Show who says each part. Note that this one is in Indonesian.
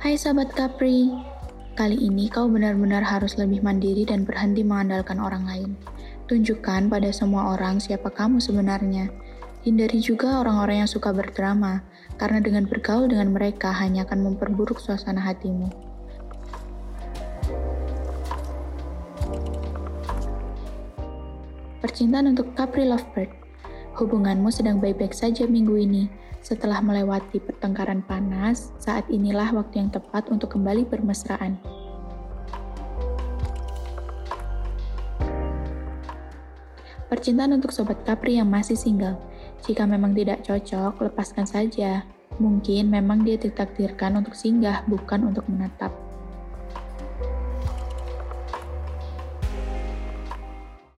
Speaker 1: Hai Sahabat Capri, kali ini kau benar-benar harus lebih mandiri dan berhenti mengandalkan orang lain. Tunjukkan pada semua orang siapa kamu sebenarnya. Hindari juga orang-orang yang suka berdrama, karena dengan bergaul dengan mereka hanya akan memperburuk suasana hatimu. Percintaan untuk Capri Lovebird Hubunganmu sedang baik-baik saja minggu ini. Setelah melewati pertengkaran panas, saat inilah waktu yang tepat untuk kembali bermesraan. Percintaan untuk sobat Capri yang masih single. Jika memang tidak cocok, lepaskan saja. Mungkin memang dia ditakdirkan untuk singgah, bukan untuk menetap.